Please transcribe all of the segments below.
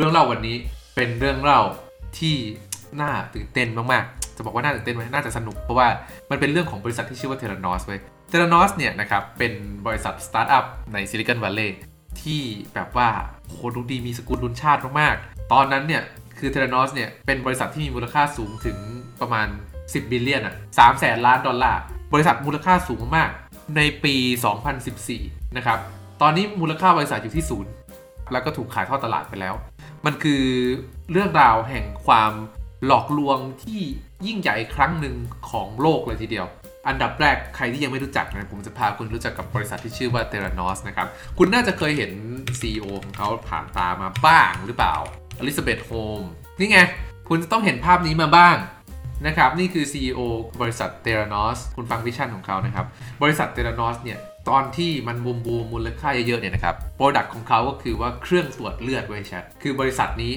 เรื่องเล่าวันนี้เป็นเรื่องเล่าที่น่าตื่นเต้นมากๆ จะบอกว่าน่าตื่นเต้นไหมน่าจะสนุกเพราะว่ามันเป็นเรื่องของบริษัทที่ชื่อว่า Theranos เว้ย Theranos เนี่ยนะครับเป็นบริษัทสตาร์ทอัพใน Silicon Valley ที่แบบว่าโหดูดีมีสกุลรุนชาติมากๆ ตอนนั้นเนี่ยคือ Theranos เนี่ยเป็นบริษัทที่มีมูลค่าสูงถึงประมาณ 10 billion อะสามแสนล้านดอลลาร์ บริษัทมูลค่าสูงมากในปี 2014 นะครับ ตอนนี้มูลค่าบริษัทอยู่ที่ศูนย์ แล้วก็ถูกขายทอดตลาดไปแล้ว มันคือเรื่องราวแห่งความหลอกลวงที่ยิ่งใหญ่ครั้งหนึ่งของโลกเลยทีเดียว อันดับแรกใครที่ยังไม่รู้จักนะผมจะพาคุณรู้จักกับบริษัทที่ชื่อว่า Theranos นะครับ คุณน่าจะเคยเห็น CEO ของเขาผ่านตามาบ้างหรือเปล่าอลิซาเบธโฮมนี่ไง คุณจะต้องเห็นภาพนี้มาบ้างนะครับ นี่คือ CEO บริษัท t e r a n o s คุณฟังวิชั่นของเขานะครับ บริษัท t e r a n o s เนี่ย ตอนที่มันบูมบูมมูลค่าเยอะๆเนี่ยนะครับ product ของเขาก็คือว่าเครื่องตรวจเลือดเว้แชทคือบริษัทนี้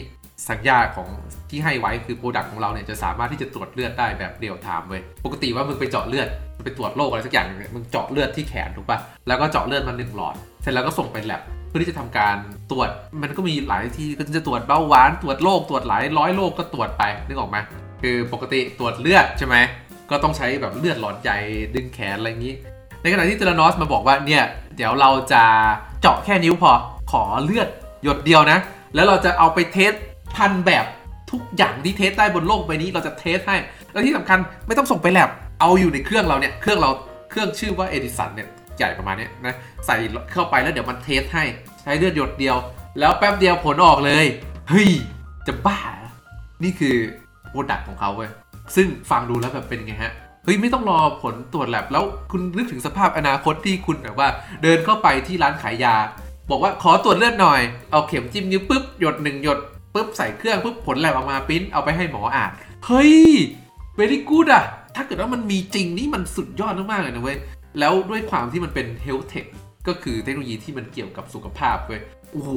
สัญญาของที่ให้ไว้คือ product ของเราเนี่ยจะสามารถที่จะตรวจเลือดได้แบบ real time เว้ยปกติว่ามึงไปเจาะเลือดไปตรวจโรคอะไรสักอย่างนึงมึงเจาะเลือดที่แขนถูกปะแล้วก็เจาะเลือดมาหนึ่งหลอด เสร็จแล้วก็ส่งไปแลบเพื่อที่จะทำการตรวจมันก็มีหลายที่ก็จะตรวจเบาหวานตรวจโรคตรวจหลายร้อยโรคก็ตรวจไปนึกออกไหมคือปกติตรวจเลือดใช่ไหมก็ต้องใช้แบบเลือดหลอดใหญ่ดึงแขนอะไรอย่างนี้ ในขณะที่ Theranos มาบอกว่าเนี่ยเดี๋ยวเราจะเจาะแค่นิ้วพอขอเลือดหยดเดียวนะ แล้วเราจะเอาไป test พันแบบทุกอย่างที่ test ได้บนโลกใบนี้เราจะ test ให้ แล้วที่สำคัญไม่ต้องส่งไปแลบเอาอยู่ในเครื่องเราเนี่ยเครื่องเราเครื่องชื่อว่าเอดิสันเนี่ยใหญ่ประมาณนี้นะใส่เข้าไปแล้วเดี๋ยวมัน test ให้ใช้เลือดหยดเดียว แล้วแป๊บเดียวผลออกเลยเฮ้ยจะบ้า นี่คือ product ของเขาเว้ยซึ่งฟังดูแล้วแบบเป็นไงฮะ เฮ้ยไม่ต้องรอผลตรวจแลบแล้วคุณนึกถึงสภาพอนาคตที่คุณแบบว่า เดินเข้าไปที่ร้านขายยา บอกว่าขอตรวจเลือดหน่อยเอาเข็มจิ้มนิ้วปุ๊บหยดหนึ่งหยดปุ๊บใส่เครื่องปุ๊บผลแลบออกมาปิ้นเอาไปให้หมออ่านเฮ้ย very good อะถ้าเกิดว่ามันมีจริงนี่มันสุดยอดมากๆเลยนะเว้ยแล้วด้วยความที่มันเป็น health tech ก็คือเทคโนโลยีที่มันเกี่ยวกับสุขภาพเว้ยโอ้โห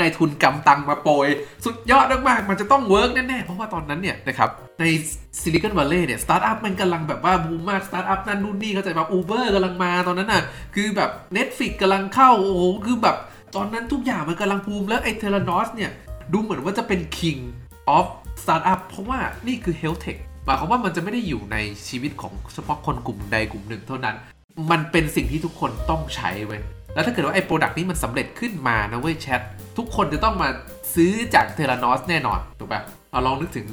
นายทุนกำตังมาโปรยสุดยอดมากๆ มันจะต้อง work แน่ๆ เพราะว่าตอนนั้นเนี่ยนะครับ ในซิลิคอนวัลเลย์เนี่ย สตาร์ทอัพมันกำลังแบบว่าบูมมาก สตาร์ทอัพนั่นนู่นนี่เข้าใจแบบ Uber กำลังมาตอนนั้นน่ะ คือแบบ Netflix กำลังเข้า โอ้โห คือแบบตอนนั้นทุกอย่างมันกำลังบูมแล้วไอ้ Theranos เนี่ย ดูเหมือนว่าจะเป็น king of startup เพราะว่านี่คือ health tech หมายความว่ามันจะไม่ได้อยู่ในชีวิตของเฉพาะคนกลุ่มใดกลุ่มหนึ่งเท่านั้น มันเป็นสิ่งที่ทุกคนต้องใช้เว้ยแล้วถ้าเกิดว่าไอ้ product นี้มันสำเร็จขึ้นมานะเว้ยแชททุกคนจะต้องมาซื้อจาก Theranos แน่นอนถูกปะเราลองนึกถึง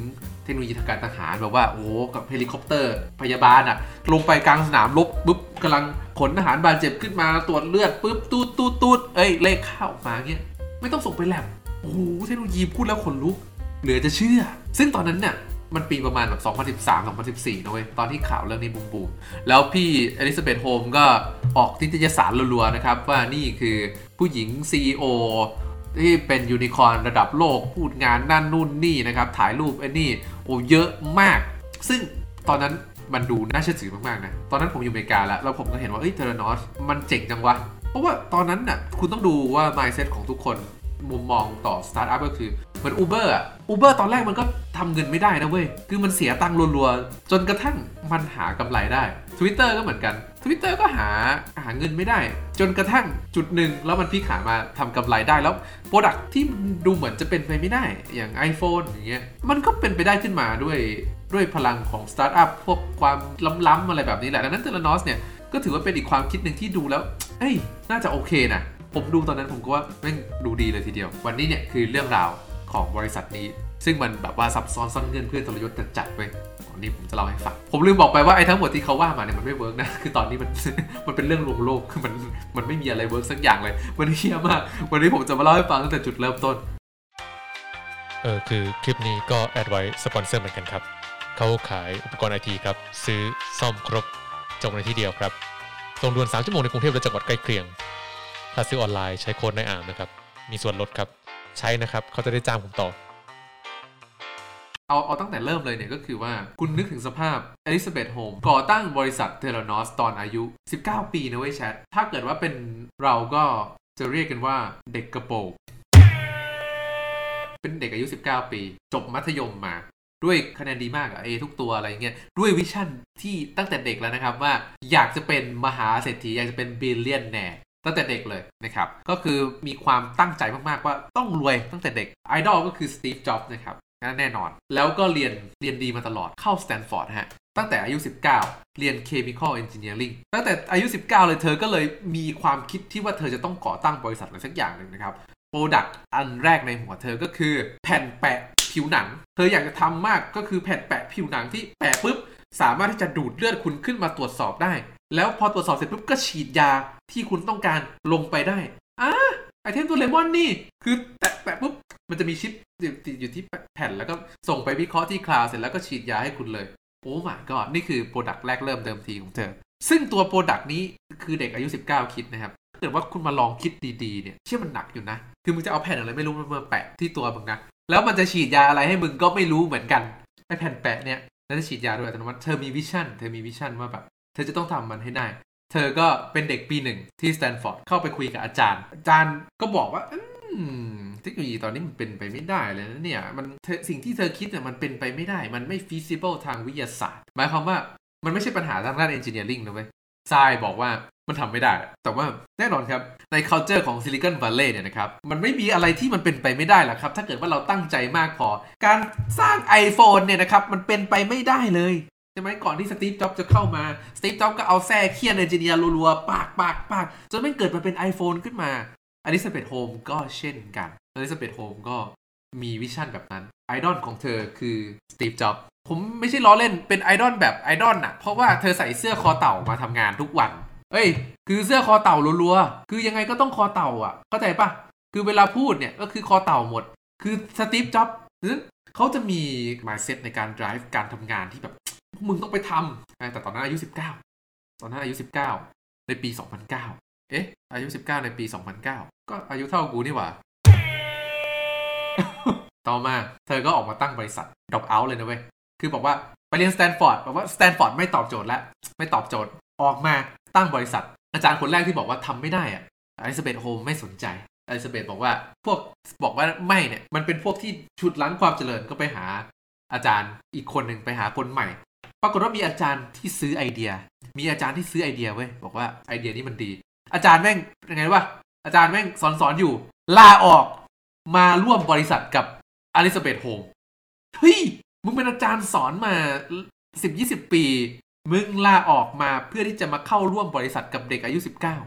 เทคโนโลยีทางการทหารแบบว่าโอ้กับเฮลิคอปเตอร์พยาบาลอะลงไปกลางสนามรบปุ๊บกำลังขนทหารบาดเจ็บขึ้นมาตรวจเลือดปุ๊บตูดตูดตูดเอ้ยเลขค่าออกมาเงี้ยไม่ต้องส่งไปแลบโอ้โหเทคโนโลยีพูดแล้วขนลุกเหลือจะเชื่อ ซึ่งตอนนั้นเนี่ย มันปีประมาณแบบ 2013 2014นะเว้ยตอนที่ข่าวเรื่องนี้บูมบูมแล้วพี่อลิซาเบธโฮมก็ออกนิตยสารรัวๆนะครับ ว่านี่คือผู้หญิง CEO ที่เป็นยูนิคอร์นระดับโลกพูดงานนั่นนู่นนี่นะครับ ถ่ายรูปไอ้นี่โอ้เยอะมาก ซึ่งตอนนั้นมันดูน่าเชื่อถือมาก ๆ นะ ตอนนั้นผมอยู่อเมริกาแล้ว แล้วผมก็เห็นว่า เอ้ย Theranos มันเจ๋งจังวะ เพราะว่าตอนนั้นน่ะคุณต้องดูว่า mindset ของทุกคน มุมมองต่อสตาร์ทอัพก็คือเหมือน Uber อะ Uber ตอนแรกมันก็ทำเงินไม่ได้นะเว้ย คือมันเสียตังค์รัวๆ จนกระทั่งมันหากำไรได้ Twitter ก็เหมือนกัน Twitter ก็หาหาเงินไม่ได้ จนกระทั่งจุดหนึ่งแล้วมันพลิกขามาทำกำไรได้แล้ว product ที่ดูเหมือนจะเป็นไปไม่ได้ อย่าง iPhone อย่างเงี้ยมันก็เป็นไปได้ขึ้นมาด้วยด้วยพลังของสตาร์ทอัพพวกความล้ำๆอะไรแบบนี้แหละดังนั้น Theranos เนี่ยก็ถือว่าเป็นอีกความคิดหนึ่งที่ดูแล้ว เอ้ย น่าจะโอเคนะ ผมดูตอนนั้นผมก็ว่าแม่งดูดีเลยทีเดียว วันนี้เนี่ยคือเรื่องราวของบริษัทนี้ ซึ่งมันแบบว่าซับซ้อนซ่อนเงื่อนเพื่อนทรยศจัดๆไปวันนี้ผมจะเล่าให้ฟัง ผมลืมบอกไปว่าไอ้ทั้งหมดที่เขาว่ามาเนี่ยมันไม่ work นะ คือตอนนี้มันมันเป็นเรื่องลวงโลก คือมันมันไม่มีอะไร work สักอย่างเลย มันเหี้ยมาก วันนี้ผมจะมาเล่าให้ฟังตั้งแต่จุดเริ่มต้น เออคือคลิปนี้ก็แอดไว้สปอนเซอร์เหมือนกันครับ เขาขายอุปกรณ์ไอทีครับ ซื้อซ่อมครบจบในที่เดียวครับส่งด่วน 3 ชั่วโมงในกรุงเทพและจังหวัดใกล้เคียง ถ้าซื้อออนไลน์ใช้โค้ดในอ่านนะครับ มีส่วนลดครับ ใช้นะครับ เขาจะได้จ้างผมต่อ เอาเอาตั้งแต่เริ่มเลยเนี่ยก็คือว่าคุณนึกถึงสภาพอลิซาเบธโฮมก่อตั้งบริษัท Theranos ตอนอายุ 19 ปีนะเว้ยแชท ถ้าเกิดว่าเป็นเราก็จะเรียกกันว่าเด็กกะโปโลเป็นเด็กอายุ 19 ปี จบมัธยมมา ด้วยคะแนนดีมากอะ A ทุกตัวอะไรเงี้ยด้วย vision ที่ตั้งแต่เด็กแล้วนะครับว่า อยากจะเป็นมหาเศรษฐี อยากจะเป็น billionaire ตั้งแต่เด็กเลยนะครับ ก็คือมีความตั้งใจมากๆว่าต้องรวยตั้งแต่เด็กไอดอลก็คือสตีฟจ็อบส์นะครับนั่นแน่นอน แล้วก็เรียนเรียนดีมาตลอดเข้าสแตนฟอร์ดฮะตั้งแต่อายุ 19 เรียน Chemical Engineering ตั้งแต่อายุ 19 เลยเธอก็เลยมีความคิดที่ว่าเธอจะต้องก่อตั้งบริษัทอะไรสักอย่างหนึ่งนะครับproduct อันแรกในหัวเธอก็คือแผ่นแปะผิวหนัง เธออยากจะทำมากก็คือแผ่นแปะผิวหนังที่แปะปุ๊บสามารถที่จะดูดเลือดคุณขึ้นมาตรวจสอบได้ แล้วพอตรวจสอบเสร็จปุ๊บก็ฉีดยาที่คุณต้องการลงไปได้อะไอเทมโดราเอมอนนี่ คือแปะแปะปุ๊บ มันจะมีชิปติดอยู่ที่แผ่นแล้วก็ส่งไปวิเคราะห์ที่ cloud เสร็จแล้วก็ฉีดยาให้คุณเลย โอ้มาก็นี่คือ product แรกเริ่มเดิมทีของเธอ ซึ่งตัว product นี้คือเด็กอายุ 19 คิดนะครับถ้าเกิดว่าคุณมาลองคิดดีๆเนี่ยเชื่อมันหนักอยู่นะ คือมึงจะเอาแผ่นอะไรไม่รู้มาแปะที่ตัวมึงนะ แล้วมันจะฉีดยาอะไรให้มึงก็ไม่รู้เหมือนกันไอแผ่นแปะเนี่ยแล้วจะฉีดยาด้วยอัตโนมัติเธอมี vision เธอมี vision ว่าแบบ เธอจะต้องทำมันให้ได้ เธอก็เป็นเด็กปีหนึ่งที่สแตนฟอร์ดเข้าไปคุยกับอาจารย์ อาจารย์ก็บอกว่าเทคโนโลยีตอนนี้มันเป็นไปไม่ได้เลยนะเนี่ย มันสิ่งที่เธอคิดเนี่ยมันเป็นไปไม่ได้ มันไม่ feasible ทางวิทยาศาสตร์ หมายความว่ามันไม่ใช่ปัญหาทางด้าน engineering นะเว้ยทรายบอกว่ามันทำไม่ได้ แต่ว่าแน่นอนครับ ใน culture ของ Silicon Valley เนี่ยนะครับ มันไม่มีอะไรที่มันเป็นไปไม่ได้หรอกครับ ถ้าเกิดว่าเราตั้งใจมากพอ การสร้าง iPhone เนี่ยนะครับ มันเป็นไปไม่ได้เลย ใช่ไหมก่อนที่สตีฟจ็อบส์จะเข้ามา สตีฟจ็อบส์ก็เอาแส้เฆี่ยน engineer รัวๆ ปั๊กปั๊กปั๊กจนไม่เกิดมาเป็น iPhone ขึ้นมาอลิซาเบธโฮมก็เช่นกันอลิซาเบธโฮมก็มี vision แบบนั้น ไอดอลของเธอคือสตีฟจ็อบผมไม่ใช่ล้อเล่นเป็นไอดอลแบบไอดอลน่ะ เพราะว่าเธอใส่เสื้อคอเต่ามาทำงานทุกวัน เอ้ย คือเสื้อคอเต่ารัวๆ คือยังไงก็ต้องคอเต่าอะ เข้าใจปะคือเวลาพูดเนี่ยก็คือคอเต่าหมด คือสตีฟจ็อบเขาจะมี mindset ในการ drive การทำงานที่แบบ พวกมึงต้องไปทำแต่ตอนนั้นอายุ 19 ตอนนั้นอายุ 19 ในปี 2009 เอ๊ะ อายุ 19 ในปี 2009 ก็อายุเท่ากูนี่หว่า ต่อมา เธอก็ออกมาตั้งบริษัท drop out เลยนะเว้ย คือบอกว่าไปเรียนสแตนฟอร์ดบอกว่าสแตนฟอร์ดไม่ตอบโจทย์แล้วไม่ตอบโจทย์ออกมาตั้งบริษัท อาจารย์คนแรกที่บอกว่าทำไม่ได้อะอลิซาเบธโฮมไม่สนใจอลิซาเบธบอกว่าพวกบอกว่าไม่เนี่ย มันเป็นพวกที่ฉุดรั้งความเจริญก็ไปหาอาจารย์อีกคนหนึ่งไปหาคนใหม่ ปรากฏว่ามีอาจารย์ที่ซื้อไอเดีย มีอาจารย์ที่ซื้อไอเดียเว้ยบอกว่าไอเดียนี้มันดี อาจารย์แม่งยังไงวะอาจารย์แม่งสอนสอนอยู่ลาออกมาร่วมบริษัทกับอลิซาเบธโฮมเฮ้ยมึงเป็นอาจารย์สอนมาสิบยี่สิบปี มึงลาออกมาเพื่อที่จะมาเข้าร่วมบริษัทกับเด็กอายุ19เก้า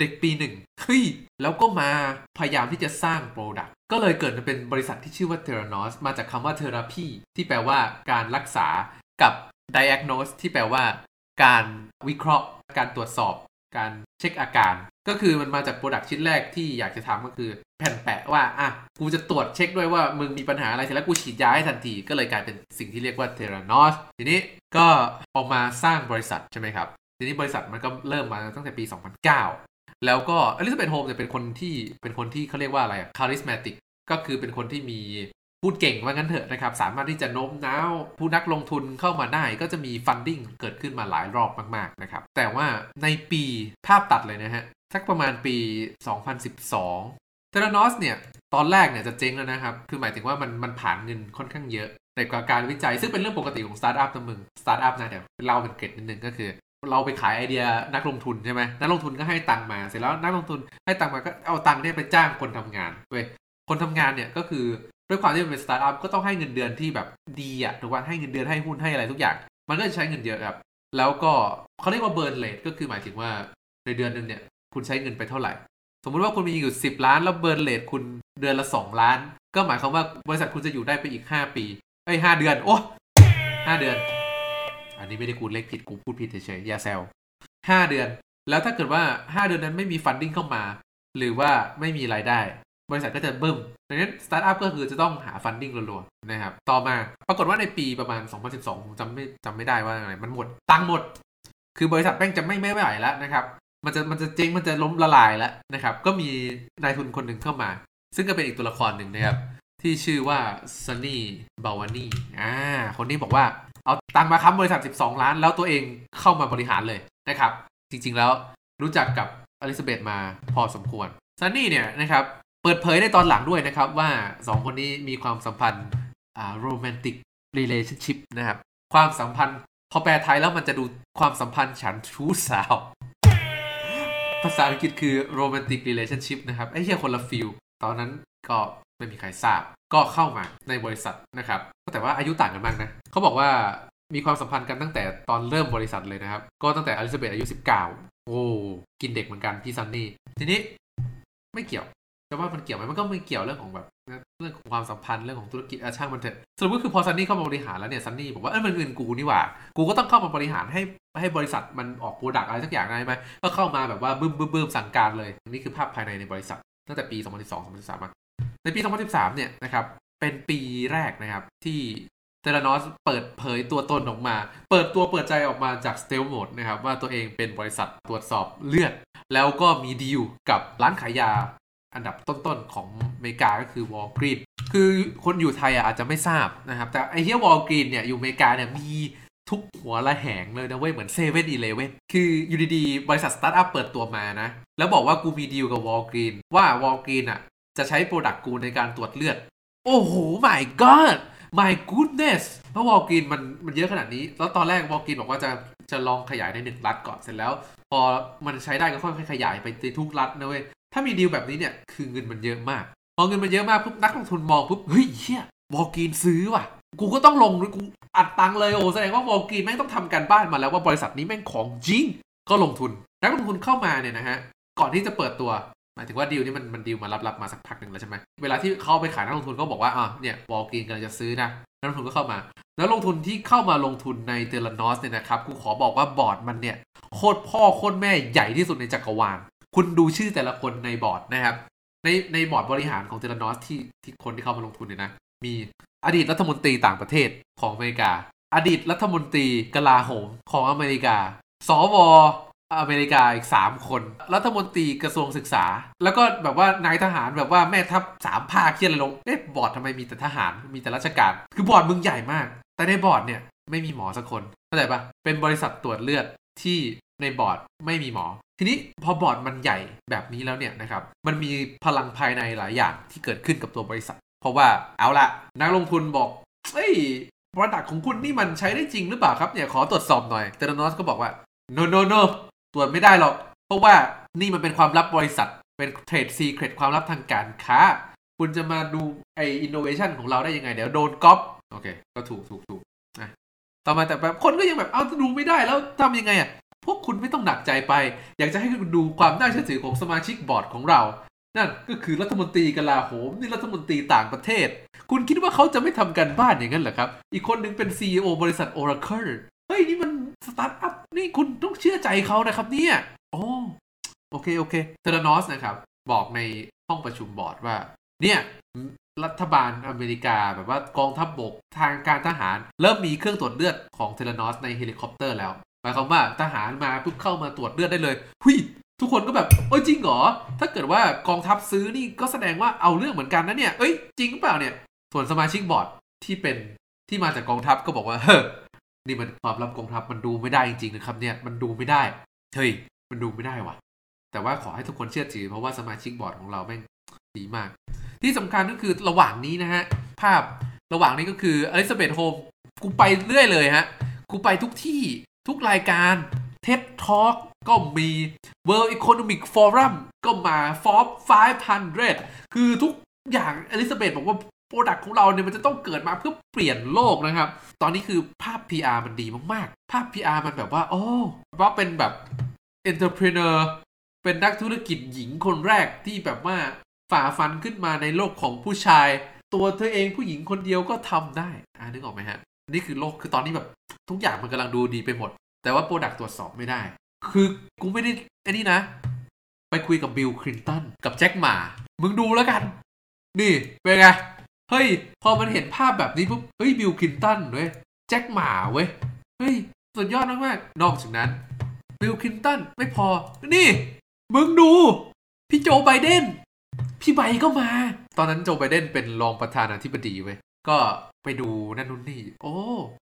เด็กปีหนึ่งเฮ้ยแล้วก็มาพยายามที่จะสร้าง product ก็เลยเกิดมาเป็นบริษัทที่ชื่อว่า Theranos มาจากคำว่า therapy ที่แปลว่าการรักษากับ diagnose ที่แปลว่า การวิเคราะห์ การตรวจสอบ การเช็คอาการ ก็คือมันมาจาก product ชิ้นแรกที่อยากจะทำก็คือ แผ่นแปะว่า อะ กูจะตรวจเช็คด้วยว่ามึงมีปัญหาอะไรเสร็จแล้วกูฉีดยาให้ทันที ก็เลยกลายเป็นสิ่งที่เรียกว่า Theranos ทีนี้ก็ออกมาสร้างบริษัทใช่ไหมครับ ทีนี้บริษัทมันก็เริ่มมาตั้งแต่ปี 2009 แล้วก็อลิซาเบธโฮมจะเป็นคนที่เป็นคนที่เขาเรียกว่าอะไร charismatic ก็คือเป็นคนที่มี พูดเก่งว่างั้นเถอะนะครับ สามารถที่จะโน้มน้าวผู้นักลงทุนเข้ามาได้ก็จะมี funding เกิดขึ้นมาหลายรอบมาก ๆ นะครับ แต่ว่าในปีภาพตัดเลยนะฮะ สักประมาณปี 2012 Theranos เนี่ยตอนแรกเนี่ยจะเจ๊งแล้วนะครับ คือหมายถึงว่ามันมันผลาญเงินค่อนข้างเยอะในการวิจัยซึ่งเป็นเรื่องปกติของสตาร์ทอัพนะมึงสตาร์ทอัพนะเดี๋ยวเล่าเป็นเกร็ดนิดนึงก็คือเราไปขายไอเดียนักลงทุนใช่ไหมนักลงทุนก็ให้ตังมา เสร็จแล้วนักลงทุนให้ตังมาก็เอาตังเนี่ยไปจ้างคนทำงานเว้ยคนทำงานเนี่ยก็คือ ด้วยความที่มันเป็นสตาร์ทอัพก็ต้องให้เงินเดือนที่แบบดีอะถูกป่ะให้เงินเดือนให้หุ้นให้อะไรทุกอย่าง มันก็จะใช้เงินเยอะครับ แล้วก็เขาเรียกว่า burn rate ก็คือหมายถึงว่าในเดือนหนึ่งเนี่ย คุณใช้เงินไปเท่าไหร่ สมมุติว่าคุณมีอยู่สิบล้าน แล้ว burn rate คุณเดือนละสองล้าน ก็หมายความว่าบริษัทคุณจะอยู่ได้ไปอีกห้าปีเอ้ห้าเดือน โอ้ห้าเดือน อันนี้ไม่ได้กูเลขผิดกูพูดผิดเฉยๆอย่าแซวห้าเดือน แล้วถ้าเกิดว่าห้าเดือนนั้นไม่มี funding เข้ามา หรือว่าไม่มีรายได้ บริษัทก็จะบึ้มดังนั้นสตาร์ทอัพก็คือจะต้องหา funding รัวๆนะครับ ต่อมาปรากฏว่าในปีประมาณ 2012ผมจำไม่จำไม่ได้ว่าอะไรมันหมด ตังหมด คือบริษัทแม่งจะไม่ไม่ไหวแล้วนะครับ มันจะมันจะเจ๊งมันจะล้มละลายแล้วนะครับ ก็มีนายทุนคนหนึ่งเข้ามา ซึ่งก็เป็นอีกตัวละครหนึ่งนะครับ ที่ชื่อว่าซันนี่บัลวานีอ่าคนนี้บอกว่าเอาตังมาค้ำบริษัท 12 ล้าน แล้วตัวเองเข้ามาบริหารเลยนะครับ จริงๆแล้วรู้จักกับอลิซาเบธมาพอสมควรซันนี่เนี่ยนะครับ เปิดเผยในตอนหลังด้วยนะครับว่า 2 คนนี้มีความสัมพันธ์อ่าโรแมนติก relationship นะครับ ความสัมพันธ์พอแปลไทยแล้วมันจะดูความสัมพันธ์ฉันชู้สาว ภาษาอังกฤษคือ romantic relationship นะครับ ไอ้เหี้ยคนละ feel ตอนนั้นก็ไม่มีใครทราบ ก็เข้ามาในบริษัทนะครับแต่ว่าอายุต่างกันมากนะเขาบอกว่ามีความสัมพันธ์กันตั้งแต่ตอนเริ่มบริษัทเลยนะครับ ก็ตั้งแต่อลิซาเบธอายุ 19 โอ้ กินเด็กเหมือนกันพี่ซันนี่ ทีนี้ไม่เกี่ยว จะว่ามันเกี่ยวไหมมันก็ไม่เกี่ยวเรื่องของแบบเรื่องของความสัมพันธ์เรื่องของธุรกิจอาช่างมันเถอะสรุปก็คือพอซันนี่เข้ามาบริหารแล้วเนี่ยซันนี่บอกว่าเออมันเงินกูนี่หว่า กูก็ต้องเข้ามาบริหารให้ให้บริษัทมันออก product อะไรสักอย่างได้ไหมก็เข้ามาแบบว่าบึ้มบึ้มบึ้มสั่งการเลยนี่คือภาพภายในในบริษัทตั้งแต่ปี 2012 2013มาในปี 2013 เนี่ยนะครับเป็นปีแรกนะครับที่ Theranos เปิดเผยตัวตนออกมา เปิดตัวเปิดใจออกมาจาก stealth mode นะครับว่าตัวเองเป็นบริษัทตรวจสอบเลือด แล้วก็มีดีลกับร้านขายยา อันดับต้นๆของอเมริกาก็คือ Walgreens คือคนอยู่ไทยอะอาจจะไม่ทราบนะครับ แต่ไอ้เหี้ย Walgreens เนี่ยอยู่อเมริกาเนี่ยมีทุกหัวระแหงเลยนะเว้ย เหมือนเซเว่นอีเลเว่นคืออยู่ดีๆ บริษัทสตาร์ทอัพเปิดตัวมานะ แล้วบอกว่ากูมีดีลกับ Walgreens ว่า Walgreens อะ จะใช้ product กูในการตรวจเลือด โอ้โห my god my goodness เพราะ Walgreens มันมันเยอะขนาดนี้ แล้วตอนแรก Walgreens บอกว่าจะจะลองขยายในหนึ่งรัฐก่อนเสร็จแล้ว พอมันใช้ได้ก็ค่อยๆขยายไปในทุกรัฐนะเว้ย ถ้ามีดีลแบบนี้เนี่ยคือเงินมันเยอะมากพอเงินมันเยอะมากปุ๊บนักลงทุนมองปุ๊บเฮ้ยเหี้ย Walgreens ซื้อว่ะ กูก็ต้องลงกูอัดตังค์เลยโอ้แสดงว่า Walgreens แม่งต้องทำการบ้านมาแล้วว่าบริษัทนี้แม่งของจริงก็ลงทุนนักลงทุนเข้ามาเนี่ยนะฮะก่อนที่จะเปิดตัวหมายถึงว่าดีลนี้มันมันดีลมารับๆมาสักพักหนึ่งแล้วใช่ไหมเวลาที่เขาไปขายนักลงทุนก็บอกว่าอะเนี่ย Walgreens กำลังจะซื้อนะนักลงทุนก็เข้ามานักลงทุนที่เข้ามาลงทุนใน Theranos เนี่ยนะครับกูขอบอกว่าบอร์ดมันเนี่ยโคตรพ่อโคตรแม่ใหญ่ที่สุดในจักรวาล คุณดูชื่อแต่ละคนในบอร์ดนะครับ ในในบอร์ดบริหารของ Theranos ที่ที่คนที่เข้ามาลงทุนเนี่ยนะ มีอดีตรัฐมนตรีต่างประเทศของอเมริกา อดีตรัฐมนตรีกลาโหมของอเมริกา สว.อเมริกาอีกสามคน รัฐมนตรีกระทรวงศึกษา แล้วก็แบบว่านายทหารแบบว่าแม่ทัพสามภาคเขียนอะไรลงเอ๊ะบอร์ดทำไมมีแต่ทหารมีแต่ราชการ คือบอร์ดมึงใหญ่มาก แต่ในบอร์ดเนี่ยไม่มีหมอสักคนเข้าใจปะเป็นบริษัทตรวจเลือดที่ในบอร์ดไม่มีหมอ ทีนี้พอบอร์ดมันใหญ่แบบนี้แล้วเนี่ยนะครับ มันมีพลังภายในหลายอย่างที่เกิดขึ้นกับตัวบริษัท เพราะว่าเอาละนักลงทุนบอกเอ้ยบริษัทของคุณนี่มันใช้ได้จริงหรือเปล่าครับเนี่ยขอตรวจสอบหน่อย Theranos ก็บอกว่า no no no ตรวจไม่ได้หรอก เพราะว่านี่มันเป็นความลับบริษัท เป็น trade secret ความลับทางการค้า คุณจะมาดูไออินโนเวชันของเราได้ยังไง เดี๋ยวโดนก๊อปโอเค ก็ถูกถูกถูกต่อมาแต่แบบคนก็ยังแบบ เอาดูไม่ได้แล้วทำยังไงอะ พวกคุณไม่ต้องหนักใจไป อยากจะให้คุณดูความน่าเชื่อถือของสมาชิกบอร์ดของเรา นั่นก็คือรัฐมนตรีกลาโหมนี่รัฐมนตรีต่างประเทศ คุณคิดว่าเขาจะไม่ทำการบ้านอย่างนั้นเหรอครับ อีกคนหนึ่งเป็น CEO บริษัท Oracle เฮ้ยนี่มันสตาร์ทอัพนี่คุณต้องเชื่อใจเขานะครับเนี่ยโอ้โอเคโอเค Theranos นะครับ บอกในห้องประชุมบอร์ดว่า เนี่ยรัฐบาลอเมริกาแบบว่ากองทัพบกทางการทหาร เริ่มมีเครื่องตรวจเลือดของ Theranos ในเฮลิคอปเตอร์แล้ว หมายความว่าทหารมาปุ๊บเข้ามาตรวจเลือดได้เลยหูยทุกคนก็แบบเอ้ยจริงเหรอ ถ้าเกิดว่ากองทัพซื้อนี่ก็แสดงว่าเอาเรื่องเหมือนกันนะเนี่ย เอ้ยจริงเปล่าเนี่ย ส่วนสมาชิกบอร์ดที่เป็นที่มาจากกองทัพก็บอกว่า เฮ้ยนี่มันความลับกองทัพมันดูไม่ได้จริงๆนะครับ เนี่ยมันดูไม่ได้ เฮ้ยมันดูไม่ได้ว่ะ แต่ว่าขอให้ทุกคนเชื่อถือเพราะว่าสมาชิกบอร์ดของเราแม่งดีมาก ที่สำคัญก็คือระหว่างนี้นะฮะภาพระหว่างนี้ก็คืออลิซาเบธโฮล์มส์กูไปเรื่อยเลยฮะกูไปทุกที่ ทุกรายการ TED Talk ก็มี World Economic Forum ก็มา Forbes 500 คือทุกอย่างอลิซาเบธบอกว่า product ของเราเนี่ยมันจะต้องเกิดมาเพื่อเปลี่ยนโลกนะครับ ตอนนี้คือภาพ PR มันดีมากๆ ภาพ PR มันแบบว่า โอ้ว่าเป็นแบบ entrepreneur เป็นนักธุรกิจหญิงคนแรกที่แบบว่าฝ่าฟันขึ้นมาในโลกของผู้ชาย ตัวเธอเองผู้หญิงคนเดียวก็ทำได้ อ่านึกออกไหมฮะ นี่คือโลกคือตอนนี้แบบ ทุกอย่างมันกำลังดูดีไปหมด แต่ว่า product ตรวจสอบไม่ได้ คือกูไม่ได้ไอ้นี่นะ ไปคุยกับบิลคลินตันกับแจ็คหม่า มึงดูแล้วกัน นี่เป็นไง เฮ้ย พอมันเห็นภาพแบบนี้ปุ๊บ เฮ้ยบิลคลินตันเว้ยแจ็คหม่าเว้ย เฮ้ย สุดยอดมากๆ นอกจากนั้นบิลคลินตันไม่พอ นี่ มึงดู พี่โจไบเดน พี่ไบก็มา ตอนนั้นโจไบเดนเป็นรองประธานาธิบดีเว้ย ก็ไปดูนั่นนู่นนี่ โอ้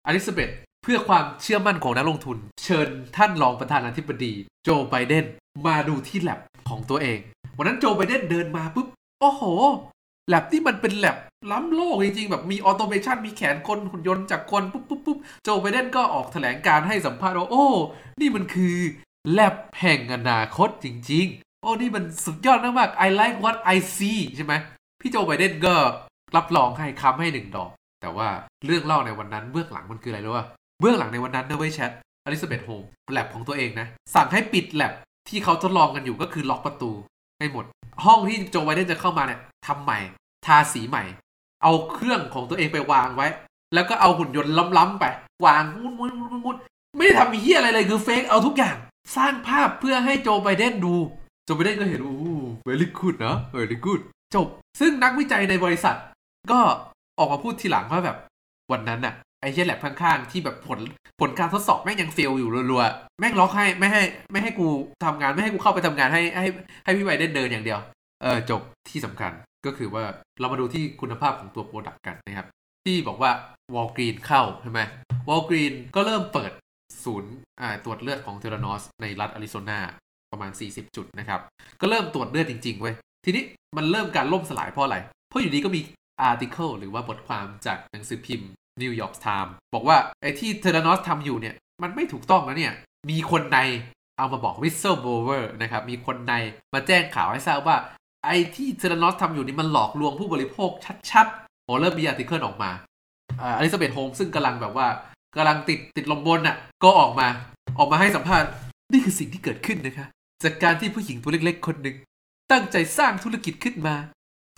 อลิซาเบธ เพื่อความเชื่อมั่นของนักลงทุน เชิญท่านรองประธานาธิบดีโจไบเดนมาดูที่แล็บของตัวเอง วันนั้นโจไบเดนเดินมาปุ๊บ โอ้โหแล็บที่มันเป็นแล็บล้ำโลกจริงๆ แบบมี automation มีแขนคนหุ่นยนต์จากคนปุ๊บปุ๊บปุ๊บโจไบเดนก็ออกแถลงการณ์ให้สัมภาษณ์ว่าโอ้ นี่มันคือแลบแห่งอนาคตจริง ๆ โอ้นี่มันสุดยอดมากๆ I like what I see ใช่ไหมพี่โจไบเดนก็รับรองให้ค้ำให้หนึ่งดอก แต่ว่าเรื่องเล่าในวันนั้นเบื้องหลังมันคืออะไรรู้ป่ะ เบื้องหลังในวันนั้นนะเว้ยแชทอลิซาเบธโฮมแลบของตัวเองนะ สั่งให้ปิดแลบที่เขาทดลองกันอยู่ก็คือล็อกประตูให้หมด ห้องที่โจไบเดนจะเข้ามาเนี่ยทำใหม่ ทาสีใหม่ เอาเครื่องของตัวเองไปวางไว้ แล้วก็เอาหุ่นยนต์ล้ำๆไป วางมุนมุนมุนมุนไม่ได้ทำเฮียอะไรเลยคือเฟกเอาทุกอย่าง สร้างภาพเพื่อให้โจไบเดนดู โจไบเดนก็เห็นโอ้ very good นะ very good จบ ซึ่งนักวิจัยในบริษัท ก็ออกมาพูดทีหลังว่าแบบ วันนั้นน่ะ เชี่ยแลบข้างๆ ที่แบบผลผลการทดสอบแม่งยังเฟลอยู่รัวๆ แม่งล็อกให้ไม่ให้ ไม่ให้กูทำงานไม่ให้กูเข้าไปทำงานให้ให้ให้พี่ไบเดนเดินอย่างเดียว เออจบที่สำคัญก็คือว่าเรามาดูที่คุณภาพของตัว product กันนะครับ ที่บอกว่า Walgreens เข้าใช่ไหม Walgreens ก็เริ่มเปิดศูนย์ตรวจเลือดของ Theranos ในรัฐอาริโซนาประมาณ 40 จุดนะครับ ก็เริ่มตรวจเลือดจริงๆเว้ยทีนี้มันเริ่มการล่มสลายเพราะอะไร เพราะอยู่ดีก็มี article หรือว่าบทความจากหนังสือพิมพ์ นิวยอร์กไทมส์บอกว่าไอ้ที่ Theranos ทำอยู่เนี่ย มันไม่ถูกต้องนะเนี่ย มีคนในเอามาบอก whistleblower นะครับ มีคนในมาแจ้งข่าวให้ทราบว่า ไอ้ที่ Theranos ทำอยู่นี่มันหลอกลวงผู้บริโภคชัดๆโอเริ่มมี article ออกมาอลิซาเบธโฮล์มส์ซึ่งกำลังแบบว่ากำลังติดติดลมบนอะ ก็ออกมาออกมาให้สัมภาษณ์นี่คือสิ่งที่เกิดขึ้นนะคะ จากการที่ผู้หญิงตัวเล็กๆ คนหนึ่งตั้งใจสร้างธุรกิจขึ้นมา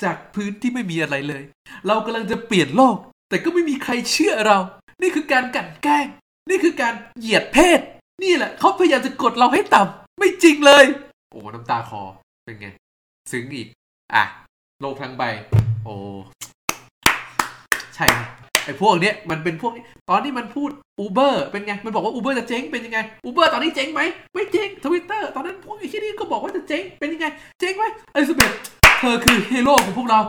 จากพื้นที่ไม่มีอะไรเลย เรากำลังจะเปลี่ยนโลก แต่ก็ไม่มีใครเชื่อเรา นี่คือการกลั่นแกล้ง นี่คือการเหยียดเพศ นี่แหละเขาพยายามจะกดเราให้ต่ำไม่จริงเลย โอ้น้ำตาคอเป็นไง ซึ้งอีก อะ โลกทั้งใบ โอ้ใช่ไอ้พวกเนี้ยมันเป็นพวกตอนที่มันพูด Uber เป็นไง มันบอกว่า Uber จะเจ๊งเป็นยังไง Uber ตอนนี้เจ๊งไหมไม่เจ๊งทวิตเตอร์ตอนนั้นพวกไอ้ที่นี่ก็บอกว่าจะเจ๊งเป็นยังไง เจ๊งไหมอลิซาเบธเธอคือฮีโร่ของพวกเรา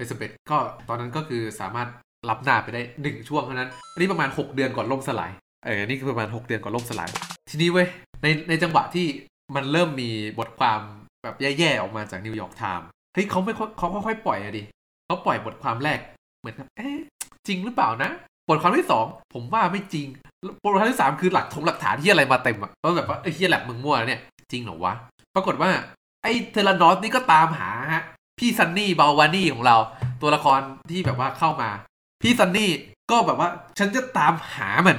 อลิซาเบธก็ตอนนั้นก็คือสามารถรับหน้าไปได้หนึ่งช่วงเท่านั้น อันนี้ประมาณ 6 เดือนก่อนล่มสลาย เออ นี่คือประมาณ 6 เดือนก่อนล่มสลาย ทีนี้เว้ย ในในจังหวะที่มันเริ่มมีบทความแบบแย่ๆออกมาจากนิวยอร์กไทมส์ เฮ้ยเขาไม่เขาค่อยๆปล่อยอะดิเขาปล่อยบทความแรก เหมือนเอ๊ะจริงหรือเปล่านะ บทความที่สองผมว่าไม่จริง บทความที่สามคือหลักถงหลักฐานที่อะไรมาเต็มอะว่าแบบว่าเฮ้ย แล็บมึงมั่วเนี่ย จริงเหรอวะ ปรากฏว่าไอ้ Theranos นี่ก็ตามหาฮะ พี่ซันนี่บัลวานีของเรา ตัวละครที่แบบว่าเข้ามา พี่ซันนี่ก็แบบว่า ฉันจะตามหามัน